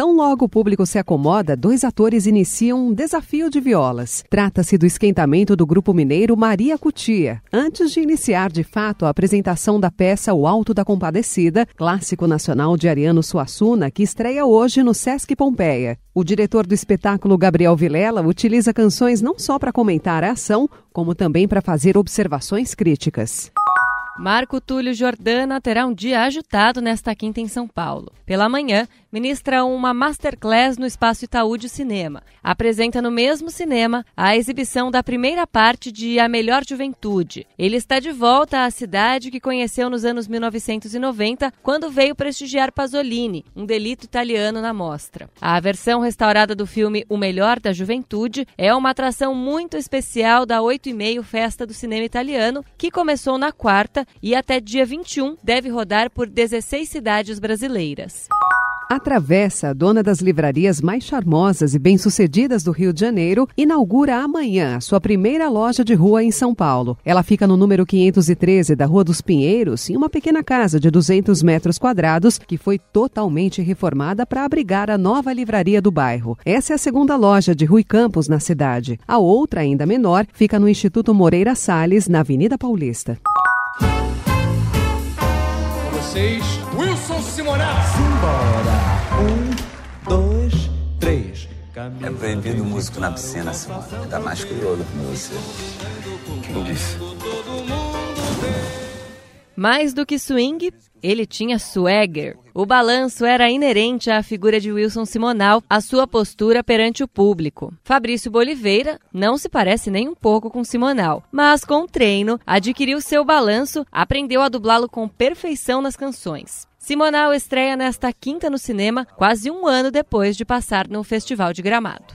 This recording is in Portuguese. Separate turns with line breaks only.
Tão logo o público se acomoda, dois atores iniciam um desafio de violas. Trata-se do esquentamento do grupo mineiro Maria Cutia, antes de iniciar de fato a apresentação da peça O Alto da Compadecida, clássico nacional de Ariano Suassuna, que estreia hoje no Sesc Pompeia. O diretor do espetáculo, Gabriel Vilela, utiliza canções não só para comentar a ação, como também para fazer observações críticas.
Marco Túlio Jordana terá um dia agitado nesta quinta em São Paulo. Pela manhã, ministra uma masterclass no Espaço Itaú de Cinema. Apresenta no mesmo cinema a exibição da primeira parte de A Melhor Juventude. Ele está de volta à cidade que conheceu nos anos 1990, quando veio prestigiar Pasolini, um delito italiano na mostra. A versão restaurada do filme O Melhor da Juventude é uma atração muito especial da 8 e meio Festa do Cinema Italiano, que começou na quarta e até dia 21 deve rodar por 16 cidades brasileiras.
A Travessa, dona das livrarias mais charmosas e bem-sucedidas do Rio de Janeiro, inaugura amanhã a sua primeira loja de rua em São Paulo. Ela fica no número 513 da Rua dos Pinheiros, em uma pequena casa de 200 metros quadrados que foi totalmente reformada para abrigar a nova livraria do bairro. Essa é a segunda loja de Rui Campos na cidade. A outra, ainda menor, fica no Instituto Moreira Salles, na Avenida Paulista
vocês, Wilson Simonato.
Simbora. Um, dois, três.
É proibido músico na piscina, Simone. Tá mais que você. Quem disse?
Mais do que swing, ele tinha swagger. O balanço era inerente à figura de Wilson Simonal, à sua postura perante o público. Fabrício Boliveira não se parece nem um pouco com Simonal, mas com treino adquiriu seu balanço, aprendeu a dublá-lo com perfeição nas canções. Simonal estreia nesta quinta no cinema, quase um ano depois de passar no Festival de Gramado.